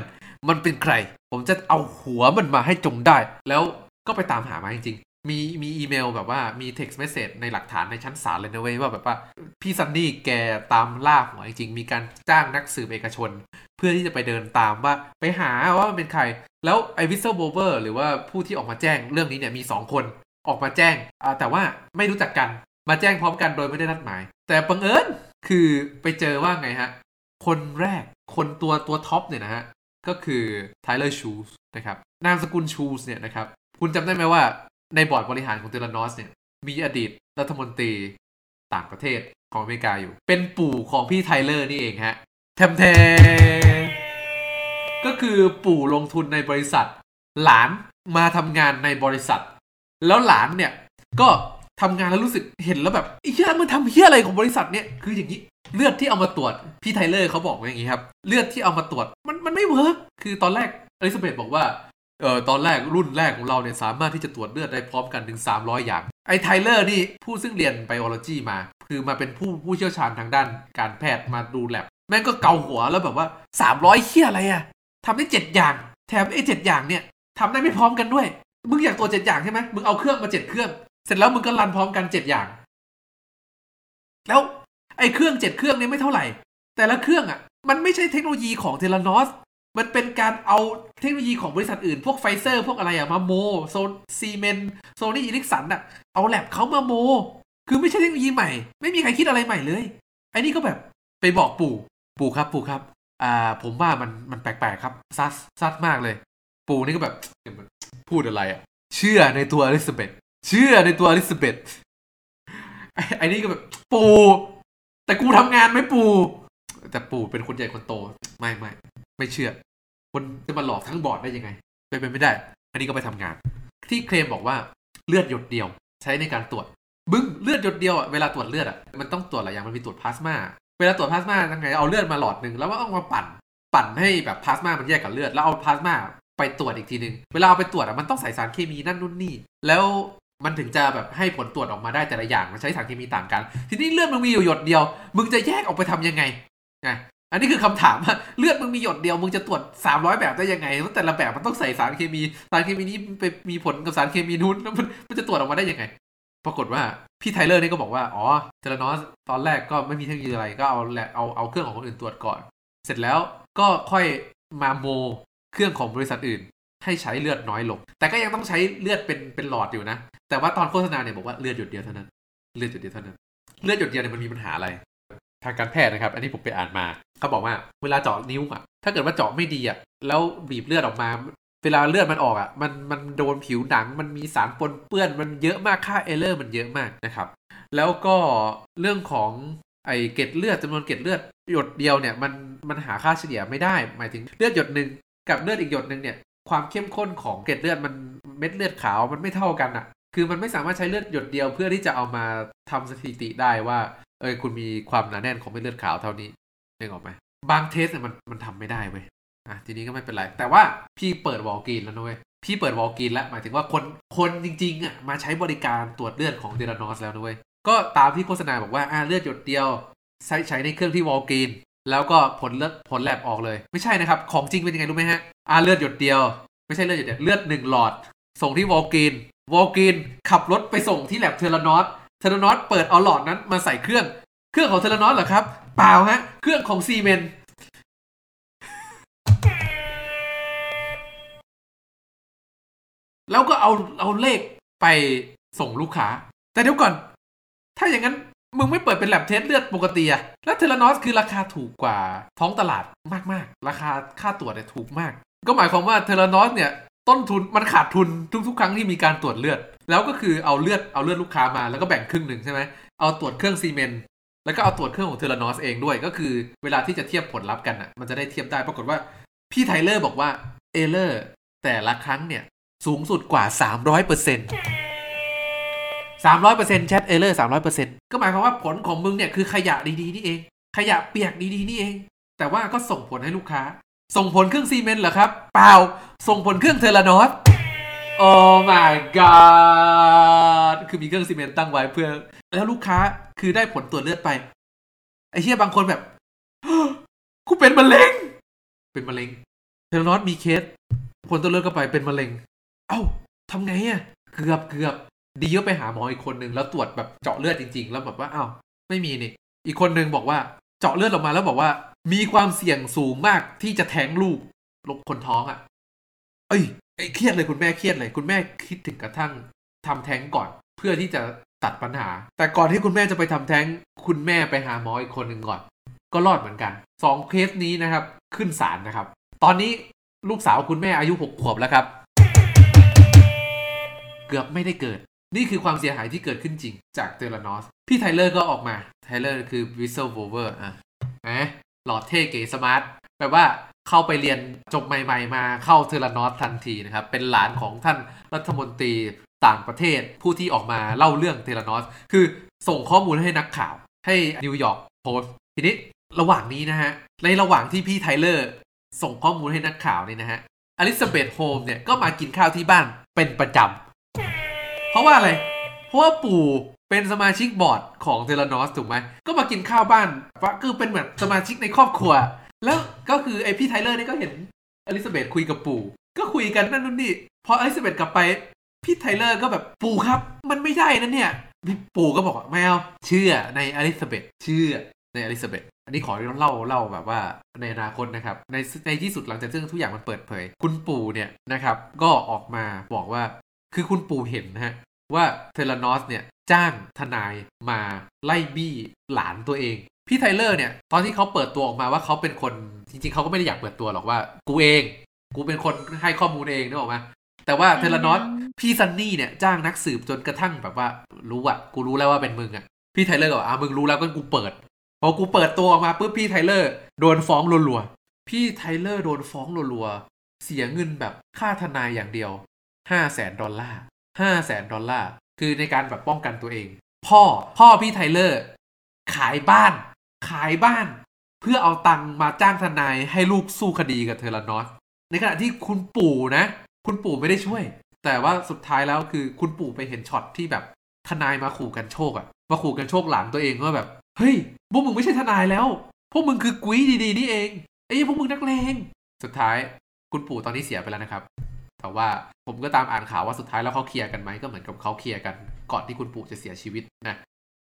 มันเป็นใคร ผมจะเอาหัวมันมาให้จงได้ แล้วก็ไปตามหามาจริงๆมีมีอีเมลแบบว่ามี text message ในหลักฐานในชั้นศาลเลยนะเว้ยว่าแบบว่าพี่ซันนี่แกตามล่าหัวจริง มีการจ้างนักสืบเอกชน เพื่อที่จะไปเดินตามว่าไปหาว่ามันเป็นใคร แล้วไอ whistleblower หรือว่าผู้ที่ออกมาแจ้งเรื่องนี้เนี่ยมีสองคนออกมาแจ้งแต่ว่าไม่รู้จักกัน มาแจ้งพร้อมกันโดยไม่ได้นัดหมาย แต่บังเอิญคือไปเจอว่าไงฮะ คนแรกคนตัวตัวท็อปเนี่ยนะฮะ ก็คือไทเลอร์ชูสนะครับ นามสกุลชูสเนี่ยนะครับ คุณจำได้ไหมว่าในบอร์ดบริหารของ Theranos เนี่ย มีอดีตรัฐมนตรีต่างประเทศของอเมริกาอยู่ เป็นปู่ของพี่ไทเลอร์นี่เองฮะแทมแทก็คือปู่ลงทุนในบริษัท หลานมาทำงานในบริษัท แล้วหลานเนี่ยก็ ทำงานแล้วรู้สึกเห็นแล้วแบบไอ้เหี้ยมันทำเหี้ยอะไรของบริษัทเนี่ยคืออย่างนี้เลือดที่เอามาตรวจพี่ไทเลอร์เขาบอกว่าอย่างนี้ครับเลือดที่เอามาตรวจมันมันไม่ work คือตอนแรกอลิซาเบธบอกว่าเออตอนแรกรุ่นแรกของเราเนี่ยสามารถที่จะตรวจเลือดได้พร้อมกันถึง 300 อย่าง ไอ้ไทเลอร์นี่ผู้ซึ่งเรียน biology มา คือมาเป็นผู้ผู้เชี่ยวชาญทางด้านการแพทย์มาดูแลบแม่งก็เกาหัวแล้วแบบว่า 300เหี้ยอะไรอะทำได้เจ็ดอย่าง แถมไอ้เจ็ดอย่างเนี่ยทำได้ไม่พร้อมกันด้วย มึงอยากตรวจเจ็ดอย่างใช่ไหมมึงเอาเครื่องมาเจ็ดเครื่อง เสร็จแล้วมึงก็ run พร้อมกันเจ็ดอย่าง แล้วไอ้เครื่องเจ็ดเครื่องนี้ไม่เท่าไหร่ แต่ละเครื่องอะ มันไม่ใช่เทคโนโลยีของ Theranos มันเป็นการเอาเทคโนโลยีของบริษัทอื่น พวกไฟเซอร์ พวกอะไรอะมาโมโซนSiemens Sony Ericsson อะเอาแลบเขามาโม คือไม่ใช่เทคโนโลยีใหม่ ไม่มีใครคิดอะไรใหม่เลยไอ้นี่ก็แบบไปบอกปู่ ปู่ครับปู่ครับ อ่า ผมว่ามันมันแปลกๆครับซัดซัดมากเลย ปู่นี่ก็แบบพูดอะไรอะเชื่อในตัวอลิซาเบธ เชื่อในตัวอลิซาเบธไอ้นี่ก็แบบ ปู่แต่กูทำงานไม่ปู่แต่ปู่เป็นคนใหญ่คนโต ไม่ไม่ไม่เชื่อ คนจะมาหลอกทั้งบอร์ดได้ยังไงไปเป็นไม่ได้ อันนี้ก็ไปทำงาน ที่เคลมบอกว่าเลือดหยดเดียว ใช้ในการตรวจ บึ้งเลือดหยดเดียวอะเวลาตรวจเลือดอะมันต้องตรวจหลายอย่างมันมีตรวจพลาสมาเวลาตรวจพลาสมายังไงเอาเลือดมาหลอดหนึ่งแล้วก็เอามาปั่น ปั่นให้แบบพลาสมามันแยกกับเลือด แล้วเอาพลาสมาไปตรวจอีกทีหนึ่งเวลาเอาไปตรวจอะมันต้องใส่สารเคมีนั่นนู่นนี่ แล้ว มันถึงจะแบบให้ผลตรวจออกมาได้แต่ละอย่างมันใช้สารเคมีต่างกัน ทีนี้เลือดมึงมีอยู่หยดเดียว มึงจะแยกออกไปทำยังไงนะอันนี้คือคำถามว่าเลือดมึงมีหยดเดียวมึงจะตรวจ 300 แบบได้ยังไงเพราะแต่ละแบบมันต้องใส่สารเคมี สารเคมีนี้ไปมีผลกับสารเคมีนู้นแล้วมันมันจะตรวจออกมาได้ยังไง ปรากฏว่าพี่ไทเลอร์นี่ก็บอกว่าอ๋อ Theranos ตอนแรกก็ไม่มีเทคโนโลยีอะไรก็เอาแหละเอาเอาเครื่องของคนอื่นตรวจก่อน เสร็จแล้วก็ค่อยมาโมเครื่องของบริษัทอื่น ให้ใช้เลือดน้อยลง แต่ก็ยังต้องใช้เลือดเป็นเป็นหลอดอยู่นะ แต่ว่าตอนโฆษณาเนี่ยบอกว่าเลือดหยดเดียวเท่านั้น เลือดหยดเดียวเท่านั้น เลือดหยดเดียวเนี่ยมันมีปัญหาอะไร ทางการแพทย์นะครับ อันนี้ผมไปอ่านมา เขาบอกว่าเวลาเจาะนิ้วอะ ถ้าเกิดว่าเจาะไม่ดีอะ แล้วบีบเลือดออกมา เวลาเลือดมันออกอะ มันมันโดนผิวหนัง มันมีสารปนเปื้อน มันเยอะมาก ค่าเอเลอร์มันเยอะมากนะครับ แล้วก็เรื่องของไอเกล็ดเลือดจำนวนเกล็ดเลือดหยดเดียวเนี่ยมันมันหาค่าเฉลี่ยไม่ได้ หมายถึงเลือดหยดหนึ่งกับเลือดอีกหยดหนึ่งเนี่ย ความเข้มข้นของเกล็ดเลือดมันเม็ดเลือดขาวมันไม่เท่ากันอะคือมันไม่สามารถใช้เลือดหยดเดียวเพื่อที่จะเอามาทำสถิติได้ว่า เออคุณมีความหนาแน่นของเม็ดเลือดขาวเท่านี้นึกออกไหมบาง test เนี่ยมันมันทำไม่ได้เว้ยอะทีนี้ก็ไม่เป็นไร แต่ว่าพี่เปิด Walgreens แล้วนะเว้ยพี่เปิด Walgreens แล้วหมายถึงว่าคนคนจริงๆอะมาใช้บริการตรวจเลือดของ Theranos แล้วนะเว้ยก็ตามที่โฆษณาบอกว่าอ่าเลือดหยดเดียวใช้ใช้ในเครื่องที่ Walgreens แล้วก็ผลเลือดผลแลบออกเลย ไม่ใช่นะครับ ของจริงเป็นยังไงรู้ไหมฮะอ่าเลือดหยดเดียว ไม่ใช่เลือดหยดเดียวเลือดหนึ่งหลอด ส่งที่ Walgreens Walgreens ขับรถไปส่งที่ lab Theranos Theranos เปิดเอาหลอดนั้นมาใส่เครื่อง เครื่องของ Theranos เหรอครับ เปล่าฮะ เครื่องของ Siemens แล้วก็เอาเอาเลขไปส่งลูกค้า แต่เดี๋ยวก่อน ถ้าอย่างนั้น มึงไม่เปิดเป็น lab test เลือดปกติอะแล้ว Theranos คือราคาถูกกว่าท้องตลาดมากๆ ราคาค่าตรวจเนี่ยถูกมาก ก็หมายความว่า Theranos เนี่ยต้นทุนมันขาดทุนทุกๆ ครั้งที่มีการตรวจเลือด แล้วก็คือเอาเลือดเอาเลือดลูกค้ามาแล้วก็แบ่งครึ่งหนึ่งใช่ไหมเอาตรวจเครื่อง Siemens แล้วก็เอาตรวจเครื่องของ Theranos เองด้วย ก็คือเวลาที่จะเทียบผลลัพธ์กันอะมันจะได้เทียบได้ปรากฏว่าพี่ไทเลอร์บอกว่า error แต่ละครั้งเนี่ยสูงสุดกว่า 300เปอร์เซ็นต์ สามร้อยเปอร์เซ็นต์แชท error สามร้อยเปอร์เซ็นต์ก็หมายความว่าผลของมึงเนี่ยคือขยะดีๆนี่เอง ขยะเปียกดีๆนี่เอง แต่ว่าก็ส่งผลให้ลูกค้า ส่งผลเครื่อง Siemens เหรอครับ เปล่า ส่งผลเครื่อง Theranos โอ้ my god คือมีเครื่อง Siemens ตั้งไว้เพื่อ แล้วลูกค้าคือได้ผลตรวจเลือดไป ไอ้เชี่ยบางคนแบบกูเป็นมะเร็ง เป็นมะเร็ง Theranos มีเคสผลตรวจเลือดก็ไปเป็นมะเร็ง เอ้าทำไงอะเกือบเกือบ ดีก็ไปหาหมออีกคนนึงแล้วตรวจแบบเจาะเลือดจริง ๆ แล้วแบบว่าอ้าวไม่มีนี่ อีกคนนึงบอกว่าเจาะเลือดออกมาแล้วบอกว่า มีความเสี่ยงสูงมากที่จะแท้งลูกลงคนท้องอะ่ะ เอ้ยไอ้เครียดเลยคุณแม่เครียดเลย คุณแม่คิดถึงกระทั่งทำแท้งก่อน เพื่อที่จะตัดปัญหา แต่ก่อนที่คุณแม่จะไปทำแท้ง คุณแม่ไปหาหมออีกคนหนึ่งก่อน ก็รอดเหมือนกันสองเคสนี้นะครับ ขึ้นศาลนะครับ ตอนนี้ลูกสาวคุณแม่อายุหกขวบแล้วครับ เกือบไม่ได้เกิด นี่คือความเสียหายที่เกิดขึ้นจริงจาก Theranos พี่ไทเลอร์ก็ออกมา ไทเลอร์คือวิสเซ l โ b เวอร์อะเอ๊ะหล่อเท่เก๋ smart แปลว่าเข้าไปเรียนจบใหม่ ๆ มาเข้า Theranos ทันทีนะครับ เป็นหลานของท่านรัฐมนตรีต่างประเทศผู้ที่ออกมาเล่าเรื่อง Theranos คือส่งข้อมูลให้นักข่าว ให้ New York Post ทีนี้ระหว่างนี้นะฮะ ในระหว่างที่พี่ไทเลอร์ส่งข้อมูลให้นักข่าวนี่นะฮะอลิซาเบธโฮมเนี่ยก็มากินข้าวที่บ้านเป็นประจำ เพราะว่าอะไร เพราะว่าปู่เป็นสมาชิกบอร์ดของ Theranos ถูกไหม ก็มากินข้าวบ้านว่าคือเป็นเหมือนสมาชิกในครอบครัว แล้วก็คือไอพี่ไทเลอร์นี่ก็เห็นอลิซาเบธคุยกับปู่ ก็คุยกันนั่นนู่นนี่พออลิซาเบธกลับไปพี่ไทเลอร์ก็แบบปู่ครับ มันไม่ได้นะเนี่ยพี่ปู่ก็บอกว่าไม่เอาเชื่อในอลิซาเบธเชื่อในอลิซาเบธอันนี้ขอเล่าเล่าแบบว่าในอนาคตนะครับ ในในที่สุดหลังจากซึ่งทุกอย่างมันเปิดเผย คุณปู่เนี่ยนะครับ ก็ออกมาบอกว่า คือคุณปู่เห็นนะฮะ ว่า Theranos เนี่ยจ้างทนายมาไล่บี้หลานตัวเอง พี่ไทเลอร์เนี่ย ตอนที่เขาเปิดตัวออกมาว่าเขาเป็นคนจริงๆเขาก็ไม่ได้อยากเปิดตัวหรอกว่า กูเอง กูเป็นคนให้ข้อมูลเองนึกออกไหมแต่ว่า Theranos พี่ซันนี่เนี่ยจ้างนักสืบจนกระทั่งแบบว่ารู้อะกูรู้แล้วว่าเป็นมึงอะพี่ไทเลอร์ก็บอกอะมึงรู้แล้วก็กูเปิดพอกูเปิดตัวออกมาปุ๊บพี่ไทเลอร์โดนฟ้องรัวๆพี่ไทเลอร์โดนฟ้องรัวๆเสียเงินแบบค่าทนายอย่างเดียว ห้าแสนดอลลาร์ห้าแสนดอลลาร์คือในการแบบป้องกันตัวเอง พ่อพ่อพี่ไทเลอร์ ขายบ้าน ขายบ้าน เพื่อเอาตังมาจ้างทนายให้ลูกสู้คดีกับ Theranos ในขณะที่คุณปู่นะ คุณปู่ไม่ได้ช่วย แต่ว่าสุดท้ายแล้วคือคุณปู่ไปเห็นช็อตที่แบบทนายมาขู่กรรโชกอะมาขู่กรรโชกหลานตัวเองว่าแบบ เฮ้ยพวกมึงไม่ใช่ทนายแล้ว พวกมึงคือกุ๊ยดีๆนี่เองไอ้พวกมึงนักเลงสุดท้ายคุณปู่ตอนนี้เสียไปแล้วนะครับ แต่ว่าผมก็ตามอ่านข่าวว่าสุดท้ายแล้วเขาเคลียร์กันไหมก็เหมือนกับเขาเคลียร์กันก่อนที่คุณปู่จะเสียชีวิตนะ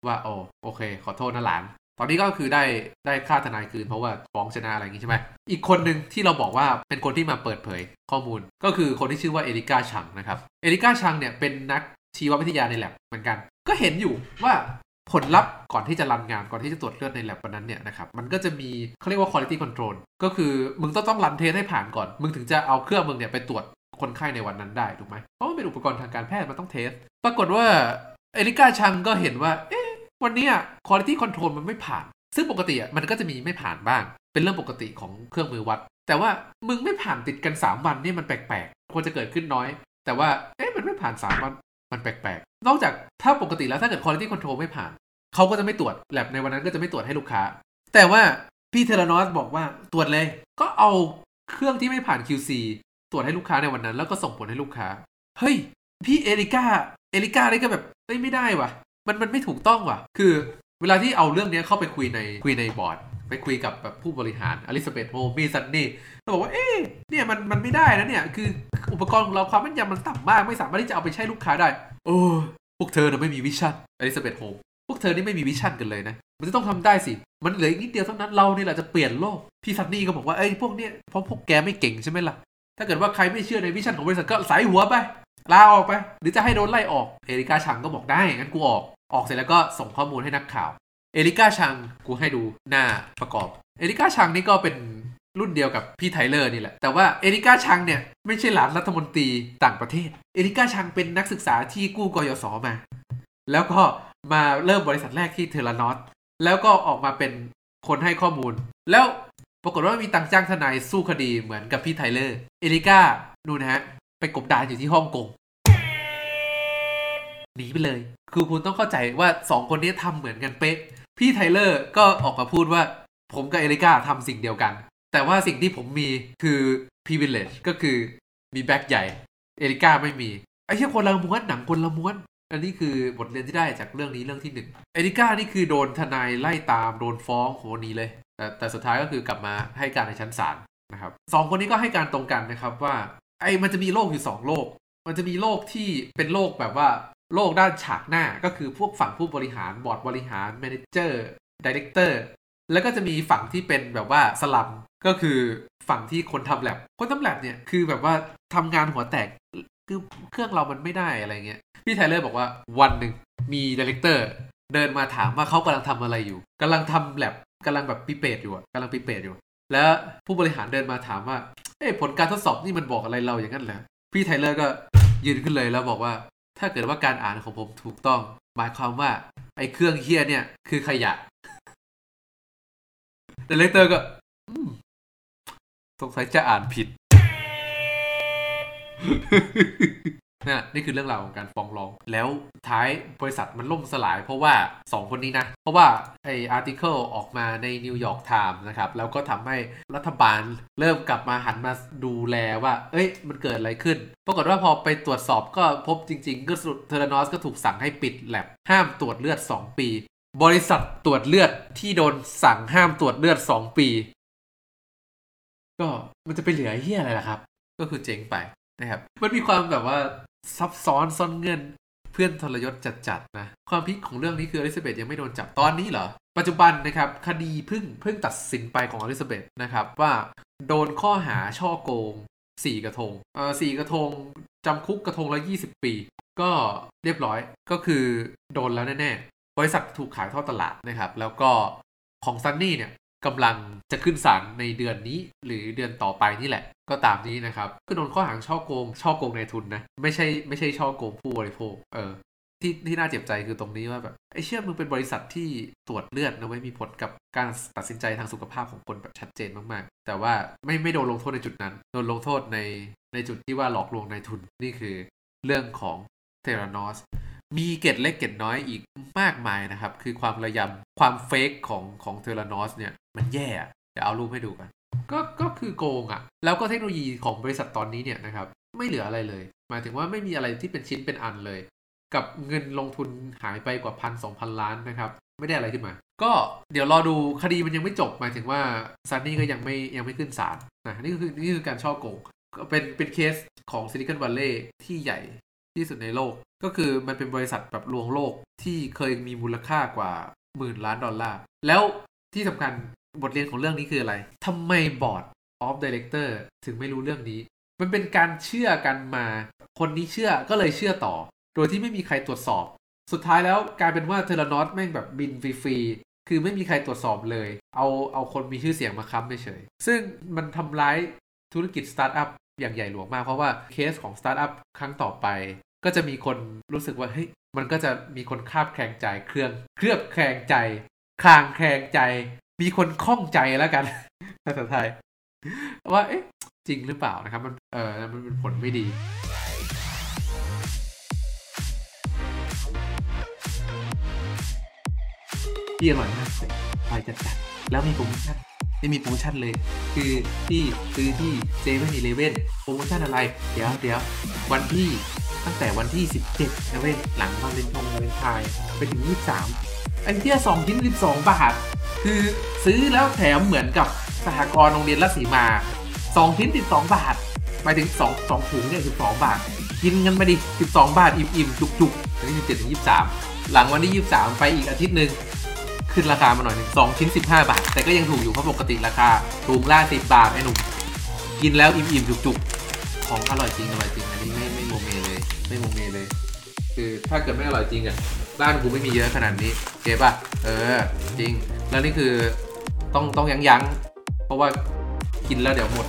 ว่าโอ้โอเค ขอโทษนะหลาน ตอนนี้ก็คือได้ได้ค่าทนายคืนเพราะว่าฟ้องชนะอะไรอย่างงี้ใช่ไหมอีกคนหนึ่งที่เราบอกว่าเป็นคนที่มาเปิดเผยข้อมูล ก็คือคนที่ชื่อว่าเอริก้าชังนะครับเอริก้าชังเนี่ยเป็นนักชีววิทยาในแลบเหมือนกัน ก็เห็นอยู่ว่าผลลัพธ์ก่อนที่จะรันงานก่อนที่จะตรวจเลือดในแลบวันนั้นเนี่ยนะครับมันก็จะมีเขาเรียกว่า quality control ก็คือมึงต้องต้องรันเทสให้ผ่านก่อน มึงถึงจะเอาเครื่องมึงเนี่ยไปตรวจ คนไข้ในวันนั้นได้ถูกไหมเพราะมันเป็นอุปกรณ์ทางการแพทย์มันต้องเทส ปรากฏว่าเอริก้าชังก็เห็นว่า เอ๊ะ วันเนี้ย quality control มันไม่ผ่าน ซึ่งปกติมันก็จะมีไม่ผ่านบ้าง เป็นเรื่องปกติของเครื่องมือวัด แต่ว่ามึงไม่ผ่านติดกัน 3 วันนี่มันแปลกๆ ควรจะเกิดขึ้นน้อย แต่ว่า เอ๊ะ มันไม่ผ่าน 3 วัน มันแปลกๆ นอกจากถ้าปกติแล้วถ้าเกิด quality control ไม่ผ่าน เขาก็จะไม่ตรวจ แล็บในวันนั้นก็จะไม่ตรวจให้ลูกค้า แต่ว่าพี่ Theranos บอกว่าตรวจเลย ก็เอาเครื่องที่ไม่ผ่าน QC ตรวจให้ลูกค้าในวันนั้น แล้วก็ส่งผลให้ลูกค้า เฮ้ย พี่เอริก้า เอริก้านี่ก็แบบเอ้ยไม่ได้ว่ะ มันมันไม่ถูกต้องว่ะ คือเวลาที่เอาเรื่องนี้เข้าไปคุยในคุยในบอร์ด ไปคุยกับแบบผู้บริหารอลิซาเบธโฮมส์ พี่ซันนี่แล้วบอกว่า เอ๊ะเนี่ยมันมันไม่ได้นะเนี่ย คืออุปกรณ์ของเราความแม่นยำมันต่ำมาก ไม่สามารถที่จะเอาไปใช้ลูกค้าได้ โอ้พวกเธอน่ะไม่มี vision อลิซาเบธโฮมส์พวกเธอนี่ไม่มี vision กันเลยนะ มันจะต้องทำได้สิ มันเหลืออีกนิดเดียวเท่านั้นเรานี่แหละจะเปลี่ยนโลก พี่ซันนี่ก็บอกว่า เอ้ยพวกเนี้ยเพราะพวกแกไม่เก่งใช่ไหมล่ะ ถ้าเกิดว่าใครไม่เชื่อใน vision ของบริษัทก็ไสหัวไปลาออกไป หรือจะให้โดนไล่ออก เอริก้าชังก็บอกได้งั้นกูออกออกเสร็จแล้วก็ส่งข้อมูลให้นักข่าว เอริก้าชังกูให้ดูหน้าประกอบ เอริก้าชังนี่ก็เป็นรุ่นเดียวกับพี่ไทเลอร์นี่แหละ แต่ว่าเอริก้าชังเนี่ยไม่ใช่หลานรัฐมนตรีต่างประเทศ เอริก้าชังเป็นนักศึกษาที่กู้กยศมา แล้วก็มาเริ่มบริษัทแรกที่ Theranos แล้วก็ออกมาเป็นคนให้ข้อมูล แล้ว ปรากฏว่าไม่มีตังจ้างทนายสู้คดีเหมือนกับพี่ไทเลอร์ เอริก้าดูนะฮะ ไปกบดานอยู่ที่ฮ่องกงหนีไปเลย คือคุณต้องเข้าใจว่าสองคนนี้ทำเหมือนกันเป๊ะ พี่ไทเลอร์ก็ออกมาพูดว่า ผมกับเอริก้าทำสิ่งเดียวกัน แต่ว่าสิ่งที่ผมมีคือ privilege ก็คือมีแบ็คใหญ่ เอริก้าไม่มีไอ้เชี่ยคนละม้วนหนังคนละม้วน อันนี้คือบทเรียนที่ได้จากเรื่องนี้เรื่องที่หนึ่งเอริก้านี่คือโดนทนายไล่ตามโดนฟ้องโหหนีเลย แต่แต่สุดท้ายก็คือกลับมาให้การในชั้นศาลนะครับสองคนนี้ก็ให้การตรงกันนะครับว่า ไอ้มันจะมีโลกอยู่สองโลก มันจะมีโลกที่เป็นโลกแบบว่าโลกด้านฉากหน้าก็คือพวกฝั่งผู้บริหารบอร์ดบริหาร manager director แล้วก็จะมีฝั่งที่เป็นแบบว่าสลัมก็คือฝั่งที่คนทำแล็บคนทำแล็บเนี่ยคือแบบว่าทำงานหัวแตกคือเครื่องเรามันไม่ได้อะไรเงี้ยพี่ไทเลอร์บอกว่าวันหนึ่งมี director เดินมาถามว่าเขากำลังทำอะไรอยู่กำลังทำแล็บ กำลังแบบ pipette อยู่อะกำลัง pipette อยู่ แล้วผู้บริหารเดินมาถามว่า เอ้ผลการทดสอบนี่มันบอกอะไรเราอย่างนั้นเหรอพี่ไทเลอร์ก็ยืนขึ้นเลยแล้วบอกว่า ถ้าเกิดว่าการอ่านของผมถูกต้อง หมายความว่าไอ้เครื่องเหี้ยเนี่ย คือขยะ director ก็สงสัยจะอ่านผิด นะนี่คือเรื่องราวของการฟ้องร้อง สุดท้ายบริษัทมันล่มสลาย เพราะว่า 2 คนนี้นะ เพราะว่าไอ้ article ออกมาในนิวยอร์กไทม์นะครับ แล้วก็ทำให้รัฐบาลเริ่มกลับมาหันมาดูแลว่า เอ้ย มันเกิดอะไรขึ้น ปรากฏว่าพอไปตรวจสอบก็พบจริง ๆ ก็สุด Theranos ก็ถูกสั่งให้ปิดแล็บห้ามตรวจเลือด 2 ปี บริษัทตรวจเลือดที่โดนสั่งห้ามตรวจเลือด 2 ปี ก็มันจะไปเหลือเหี้ยอะไรล่ะครับ ก็คือเจ๊งไปนะครับมันมีความแบบว่า ซับซ้อนซ่อนเงื่อนเพื่อนทรยศจัดๆนะ ความ peak ของเรื่องนี้คืออลิซาเบธยังไม่โดนจับตอนนี้เหรอ ปัจจุบันนะครับคดีเพิ่งเพิ่งตัดสินไปของอลิซาเบธนะครับว่าโดนข้อหาช่อโกงสี่กระทงเอ่อสี่กระทงจำคุกกระทงละยี่สิบปี ก็เรียบร้อยก็คือโดนแล้วแน่ๆบริษัทถูกขายทอดตลาดนะครับ แล้วก็ของซันนี่เนี่ย กำลังจะขึ้นศาลในเดือนนี้ หรือเดือนต่อไปนี่แหละ ก็ตามนี้นะครับก็โดนข้อหาช่อโกงช่อโกงในทุนนะไม่ใช่ไม่ใช่ช่อโกงผู้บริโภคเออที่ที่น่าเจ็บใจคือตรงนี้ว่าแบบไอ้เชื่อมึงเป็นบริษัทที่ตรวจเลือดนะว่ามีผลกับการตัดสินใจทางสุขภาพของคนแบบชัดเจนมากๆ แต่ว่าไม่ไม่โดนลงโทษในจุดนั้น โดนลงโทษในในจุดที่ว่าหลอกลวงนายทุนนี่คือเรื่องของ Theranos มีเกร็ดเล็กเกร็ดน้อยอีกมากมายนะครับ คือความระยำความ fake ของของ Theranos เนี่ย มันแย่อะเดี๋ยวเอารูปให้ดูกัน ก็ก็คือโกงอะ่ะ แล้วก็เทคโนโลยีของบริษัทตอนนี้เนี่ยนะครับ ไม่เหลืออะไรเลย หมายถึงว่าไม่มีอะไรที่เป็นชิ้นเป็นอันเลย กับเงินลงทุนหายไปกว่าพันสองพันล้านนะครับไม่ได้อะไรขึ้นมา ก็เดี๋ยวรอดูคดีมันยังไม่จบ หมายถึงว่าซันนี่ก็ยังไม่ยังไม่ขึ้นศาลนะนี่คือนี่คือการฉ้อโกงก็เป็นเป็นเคสของซิลิคอนวัลเลย์ที่ใหญ่ที่สุดในโลก ก็คือมันเป็นบริษัทแบบลวงโลกที่เคยมีมูลค่ากว่าหมื่นล้านดอลลาร์ แล้วที่สำคัญ บทเรียนของเรื่องนี้คืออะไรทำไม board of director ถึงไม่รู้เรื่องนี้ มันเป็นการเชื่อกันมา คนนี้เชื่อก็เลยเชื่อต่อ โดยที่ไม่มีใครตรวจสอบ สุดท้ายแล้วกลายเป็นว่า Theranos แม่งแบบบินฟรีๆ คือไม่มีใครตรวจสอบเลย เอาเอาคนมีชื่อเสียงมาค้ำเฉย ซึ่งมันทำร้ายธุรกิจสตาร์ทอัพอย่างใหญ่หลวงมาก เพราะว่าเคสของสตาร์ทอัพครั้งต่อไป ก็จะมีคนรู้สึกว่าเฮ้ยมันก็จะมีคนคาบแคลงใจเครื่องเคลือบแคลงใจคลางแคลงใจ มีคนข้องใจแล้วกันภาษาไทย ว่าเอ๊ะจริงหรือเปล่านะครับมันเออมันเป็นผลไม่ดี ที่อร่อยมากเลยไปจัดจัดๆแล้วมีโปรโมชั่นไม่มีโปรโมชั่นเลย คือที่ซื้อที่เซเว่นอีเลเว่นโปรโมชั่นอะไร เดี๋ยวเดี๋ยววันที่ตั้งแต่วันที่ 17นะเว้ยหลังวันเลนทงวันเลนทน์ไปถึง 23 ไอ้เที่ยสองชิ้น12บสองบาท คือซื้อแล้วแถมเหมือนกับสหกรณ์โรงเรียนรัศสีมา2ชิ้น12บสองบาทหมายถึง2 2ถุงเนี่ย12บาท กินกันไปดิ12บสองบาทอิ่มๆจุกๆวันที่17ถึง23หลังวันที่23ไปอีกอาทิตย์หนึ่งขึ้นราคามาหน่อยหนึ่งสองชิ้น15บห้าบาท แต่ก็ยังถูกอยู่เพราะปกติราคาถุงละ10บาทไอ้หนุ่มกินแล้วอิ่มๆจุกๆของอร่อยจริงอร่อยจริงอันนี้ไม่ไม่โมเมเลย ไม่โมเมเลย คือถ้าเกิดไม่อร่อยจริงอะบ้านกูไม่มีเยอะขนาดนี้เก็บป่ะเออจริง แล้วนี่คือต้องต้องยั้งยั้งเพราะว่ากินแล้วเดี๋ยวหมด